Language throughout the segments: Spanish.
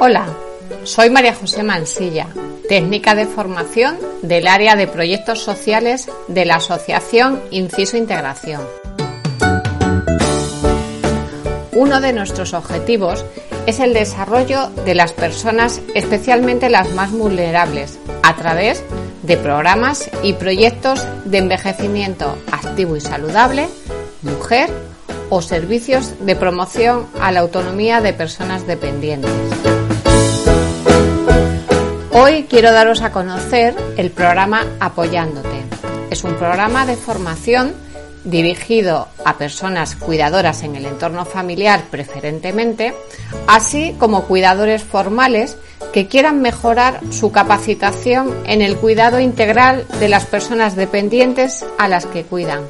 Hola, soy María José Mansilla, técnica de formación del área de proyectos sociales de la Asociación Inciso Integración. Uno de nuestros objetivos es el desarrollo de las personas, especialmente las más vulnerables, a través de programas y proyectos de envejecimiento activo y saludable, mujer o servicios de promoción a la autonomía de personas dependientes. Hoy quiero daros a conocer el programa Apoyándote. Es un programa de formación dirigido a personas cuidadoras en el entorno familiar preferentemente, así como cuidadores formales que quieran mejorar su capacitación en el cuidado integral de las personas dependientes a las que cuidan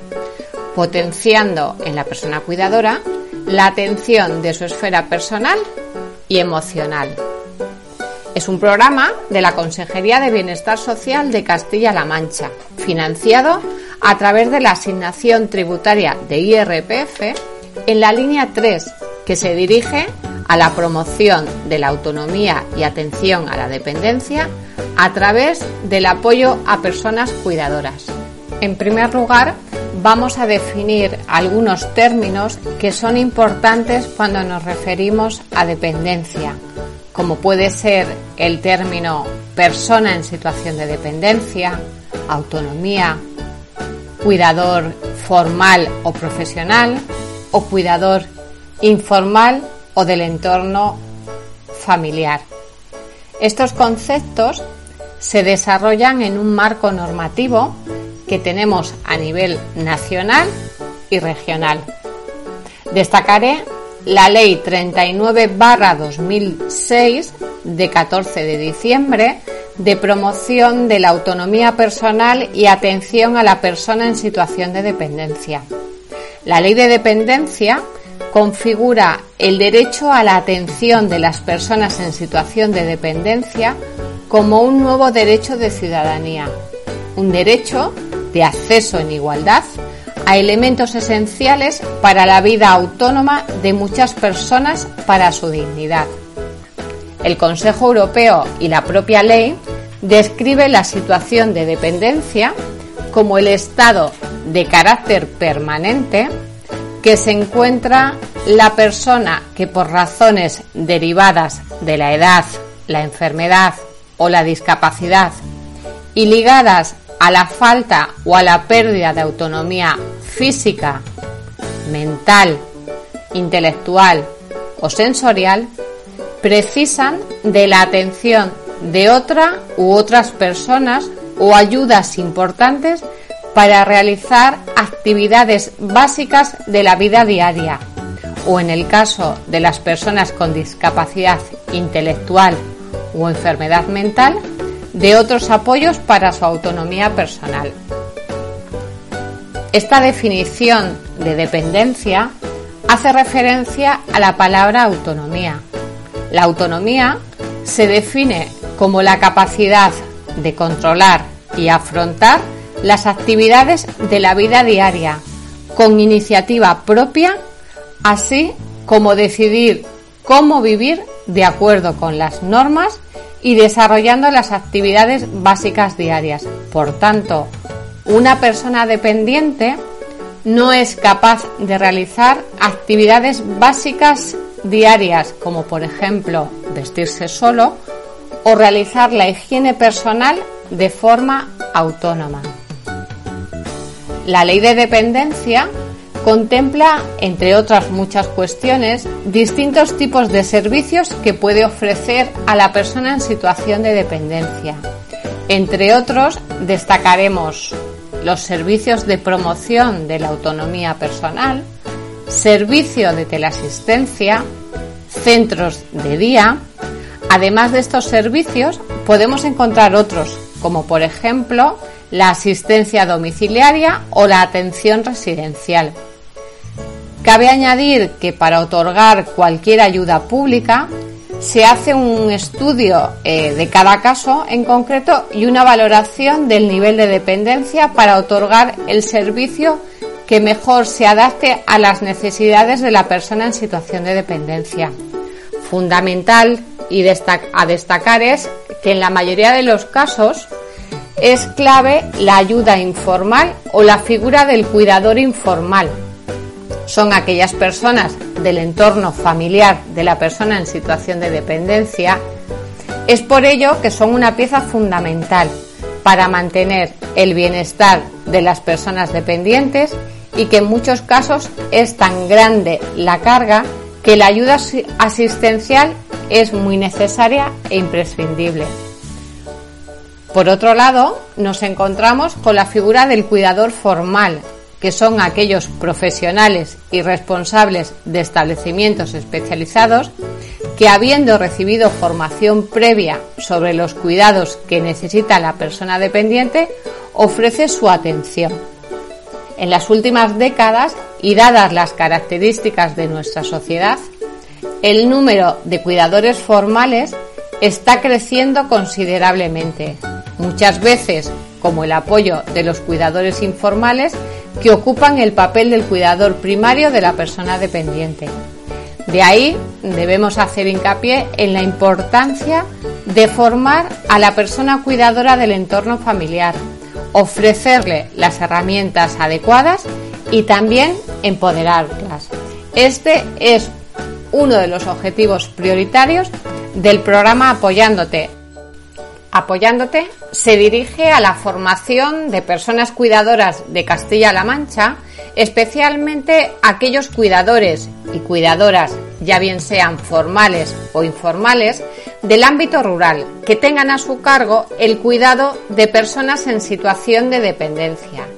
potenciando en la persona cuidadora la atención de su esfera personal y emocional. Es un programa de la Consejería de Bienestar Social de Castilla-La Mancha, financiado a través de la asignación tributaria de IRPF en la línea 3, que se dirige a la promoción de la autonomía y atención a la dependencia a través del apoyo a personas cuidadoras. En primer lugar, vamos a definir algunos términos que son importantes cuando nos referimos a dependencia, como puede ser el término persona en situación de dependencia, autonomía, cuidador formal o profesional o cuidador informal o del entorno familiar. Estos conceptos se desarrollan en un marco normativo que tenemos a nivel nacional y regional. Destacaré la Ley 39-2006 de 14 de diciembre de promoción de la autonomía personal y atención a la persona en situación de dependencia. La Ley de Dependencia configura el derecho a la atención de las personas en situación de dependencia como un nuevo derecho de ciudadanía, un derecho de acceso en igualdad a elementos esenciales para la vida autónoma de muchas personas para su dignidad. El Consejo Europeo y la propia ley describe la situación de dependencia como el estado de carácter permanente que se encuentra la persona que por razones derivadas de la edad, la enfermedad o la discapacidad y ligadas a la falta o a la pérdida de autonomía física, mental, intelectual o sensorial, precisan de la atención de otra u otras personas o ayudas importantes para realizar actividades básicas de la vida diaria. O en el caso de las personas con discapacidad intelectual o enfermedad mental, de otros apoyos para su autonomía personal. Esta definición de dependencia hace referencia a la palabra autonomía. La autonomía se define como la capacidad de controlar y afrontar las actividades de la vida diaria con iniciativa propia, así como decidir cómo vivir de acuerdo con las normas y desarrollando las actividades básicas diarias. Por tanto, una persona dependiente no es capaz de realizar actividades básicas diarias, como por ejemplo vestirse solo o realizar la higiene personal de forma autónoma. La ley de dependencia contempla, entre otras muchas cuestiones, distintos tipos de servicios que puede ofrecer a la persona en situación de dependencia. Entre otros, destacaremos los servicios de promoción de la autonomía personal, servicio de teleasistencia, centros de día. Además de estos servicios, podemos encontrar otros, como por ejemplo la asistencia domiciliaria o la atención residencial. Cabe añadir que para otorgar cualquier ayuda pública se hace un estudio eh, de cada caso en concreto y una valoración del nivel de dependencia para otorgar el servicio que mejor se adapte a las necesidades de la persona en situación de dependencia. Fundamental y a destacar es que en la mayoría de los casos es clave la ayuda informal o la figura del cuidador informal. Son aquellas personas del entorno familiar de la persona en situación de dependencia. Es por ello que son una pieza fundamental para mantener el bienestar de las personas dependientes y que en muchos casos es tan grande la carga que la ayuda asistencial es muy necesaria e imprescindible. Por otro lado, nos encontramos con la figura del cuidador formal, que son aquellos profesionales y responsables de establecimientos especializados que habiendo recibido formación previa sobre los cuidados que necesita la persona dependiente, ofrece su atención. En las últimas décadas y dadas las características de nuestra sociedad, el número de cuidadores formales está creciendo considerablemente, muchas veces como el apoyo de los cuidadores informales que ocupan el papel del cuidador primario de la persona dependiente. De ahí debemos hacer hincapié en la importancia de formar a la persona cuidadora del entorno familiar, ofrecerle las herramientas adecuadas y también empoderarlas. Este es uno de los objetivos prioritarios del programa Apoyándote. Apoyándote se dirige a la formación de personas cuidadoras de Castilla-La Mancha, especialmente aquellos cuidadores y cuidadoras, ya bien sean formales o informales, del ámbito rural, que tengan a su cargo el cuidado de personas en situación de dependencia.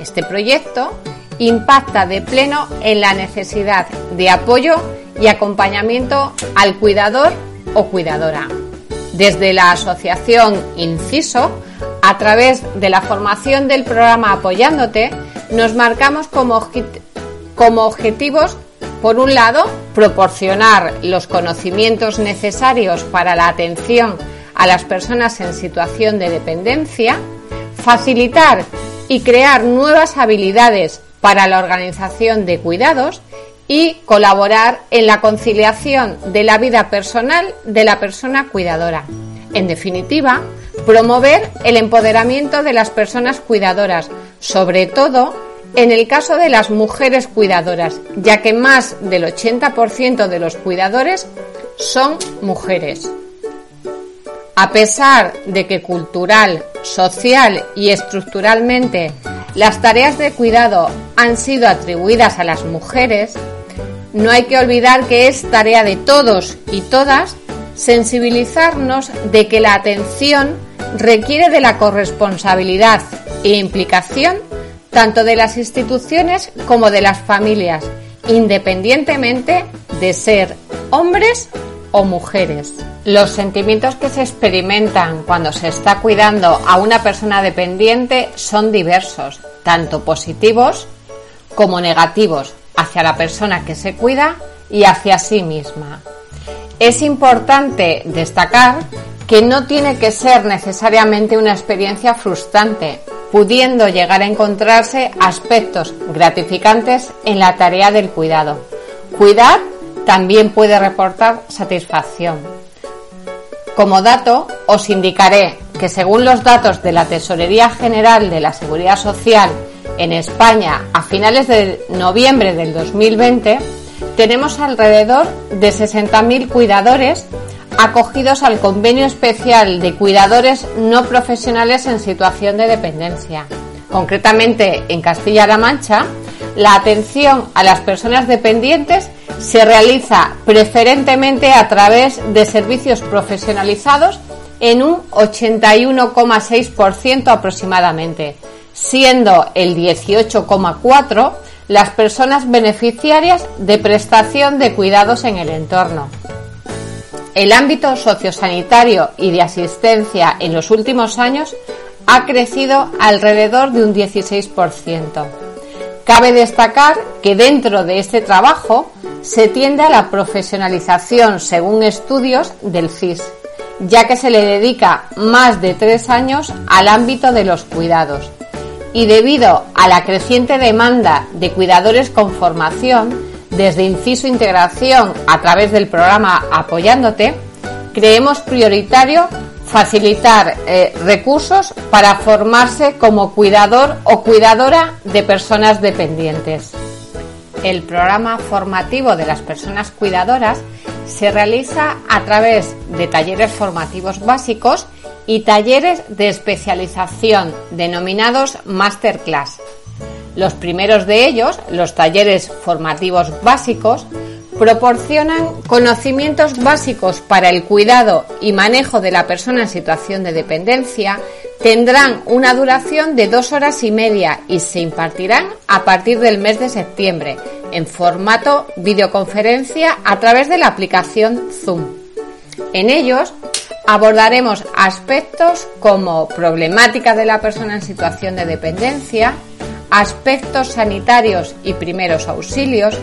Este proyecto impacta de pleno en la necesidad de apoyo y acompañamiento al cuidador o cuidadora. Desde la asociación Inciso, a través de la formación del programa Apoyándote, nos marcamos como, objetivos, por un lado, proporcionar los conocimientos necesarios para la atención a las personas en situación de dependencia, facilitar y crear nuevas habilidades para la organización de cuidados y colaborar en la conciliación de la vida personal de la persona cuidadora. En definitiva, promover el empoderamiento de las personas cuidadoras, sobre todo en el caso de las mujeres cuidadoras, ya que más del 80% de los cuidadores son mujeres. A pesar de que cultural, social y estructuralmente las tareas de cuidado han sido atribuidas a las mujeres, no hay que olvidar que es tarea de todos y todas sensibilizarnos de que la atención requiere de la corresponsabilidad e implicación tanto de las instituciones como de las familias, independientemente de ser hombres o mujeres. Los sentimientos que se experimentan cuando se está cuidando a una persona dependiente son diversos, tanto positivos como negativos, hacia la persona que se cuida y hacia sí misma. Es importante destacar que no tiene que ser necesariamente una experiencia frustrante, pudiendo llegar a encontrarse aspectos gratificantes en la tarea del cuidado. Cuidar también puede reportar satisfacción. Como dato, os indicaré que según los datos de la Tesorería General de la Seguridad Social en España a finales de noviembre del 2020 tenemos alrededor de 60.000 cuidadores acogidos al convenio especial de cuidadores no profesionales en situación de dependencia. Concretamente, en Castilla-La Mancha, la atención a las personas dependientes se realiza preferentemente a través de servicios profesionalizados en un 81,6% aproximadamente, siendo el 18,4% las personas beneficiarias de prestación de cuidados en el entorno. El ámbito sociosanitario y de asistencia en los últimos años ha crecido alrededor de un 16%. Cabe destacar que dentro de este trabajo se tiende a la profesionalización, según estudios del CIS, ya que se le dedica más de tres años al ámbito de los cuidados. Y debido a la creciente demanda de cuidadores con formación, desde Inciso Integración a través del programa Apoyándote, creemos prioritario facilitar eh, recursos para formarse como cuidador o cuidadora de personas dependientes. El programa formativo de las personas cuidadoras se realiza a través de talleres formativos básicos y talleres de especialización denominados Masterclass. Los primeros de ellos, los talleres formativos básicos, proporcionan conocimientos básicos para el cuidado y manejo de la persona en situación de dependencia, tendrán una duración de dos horas y media y se impartirán a partir del mes de septiembre en formato videoconferencia a través de la aplicación Zoom. En ellos abordaremos aspectos como problemática de la persona en situación de dependencia, aspectos sanitarios y primeros auxilios,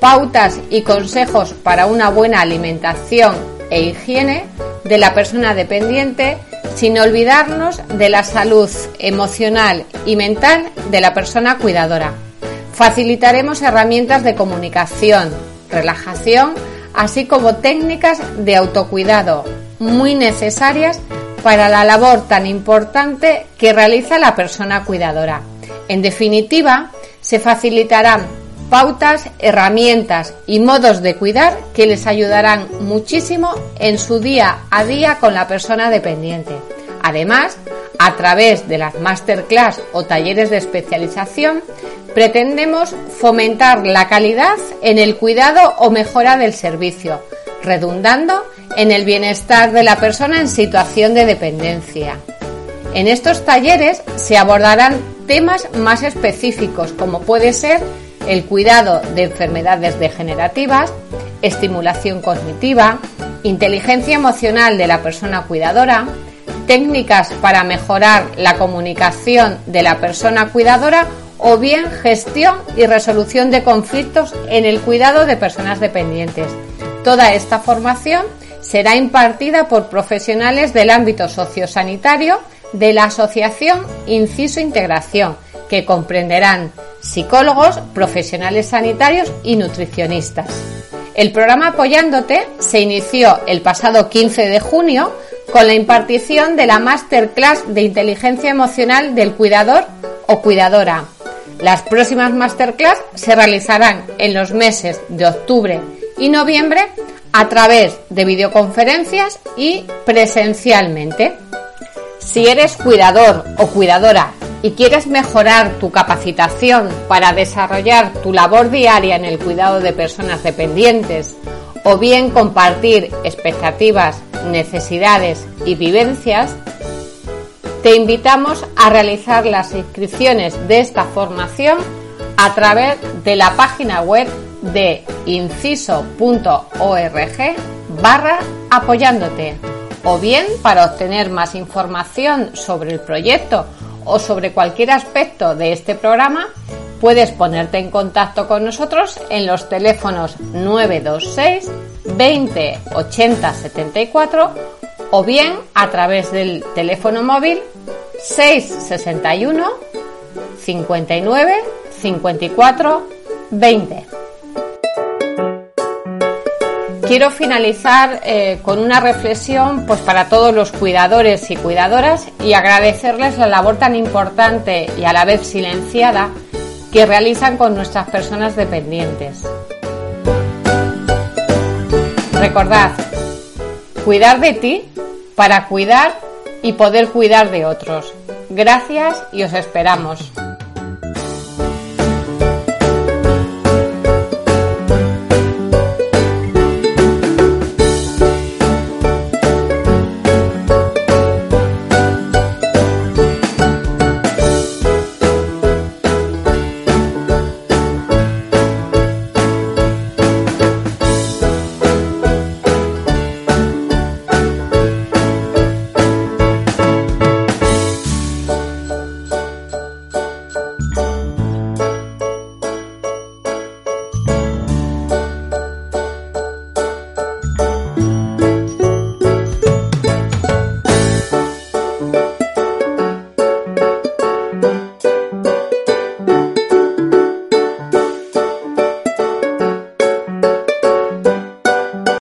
pautas y consejos para una buena alimentación e higiene de la persona dependiente, sin olvidarnos de la salud emocional y mental de la persona cuidadora. Facilitaremos herramientas de comunicación, relajación, así como técnicas de autocuidado muy necesarias para la labor tan importante que realiza la persona cuidadora. En definitiva, se facilitarán pautas, herramientas y modos de cuidar que les ayudarán muchísimo en su día a día con la persona dependiente. Además, a través de las masterclass o talleres de especialización, pretendemos fomentar la calidad en el cuidado o mejora del servicio, redundando en el bienestar de la persona en situación de dependencia. En estos talleres se abordarán temas más específicos como puede ser el cuidado de enfermedades degenerativas, estimulación cognitiva, inteligencia emocional de la persona cuidadora, técnicas para mejorar la comunicación de la persona cuidadora o bien gestión y resolución de conflictos en el cuidado de personas dependientes. Toda esta formación será impartida por profesionales del ámbito sociosanitario de la Asociación Inciso Integración, que comprenderán psicólogos, profesionales sanitarios y nutricionistas. El programa Apoyándote se inició el pasado 15 de junio con la impartición de la Masterclass de Inteligencia Emocional del Cuidador o Cuidadora. Las próximas Masterclass se realizarán en los meses de octubre y noviembre a través de videoconferencias y presencialmente. Si eres cuidador o cuidadora y quieres mejorar tu capacitación para desarrollar tu labor diaria en el cuidado de personas dependientes o bien compartir expectativas, necesidades y vivencias, te invitamos a realizar las inscripciones de esta formación a través de la página web de inciso.org barra apoyándote o bien para obtener más información sobre el proyecto o sobre cualquier aspecto de este programa, puedes ponerte en contacto con nosotros en los teléfonos 926 20 80 74 o bien a través del teléfono móvil 661 59 54 20. Quiero finalizar eh, con una reflexión pues, para todos los cuidadores y cuidadoras y agradecerles la labor tan importante y a la vez silenciada que realizan con nuestras personas dependientes. Recordad, cuidar de ti para cuidar y poder cuidar de otros. Gracias y os esperamos.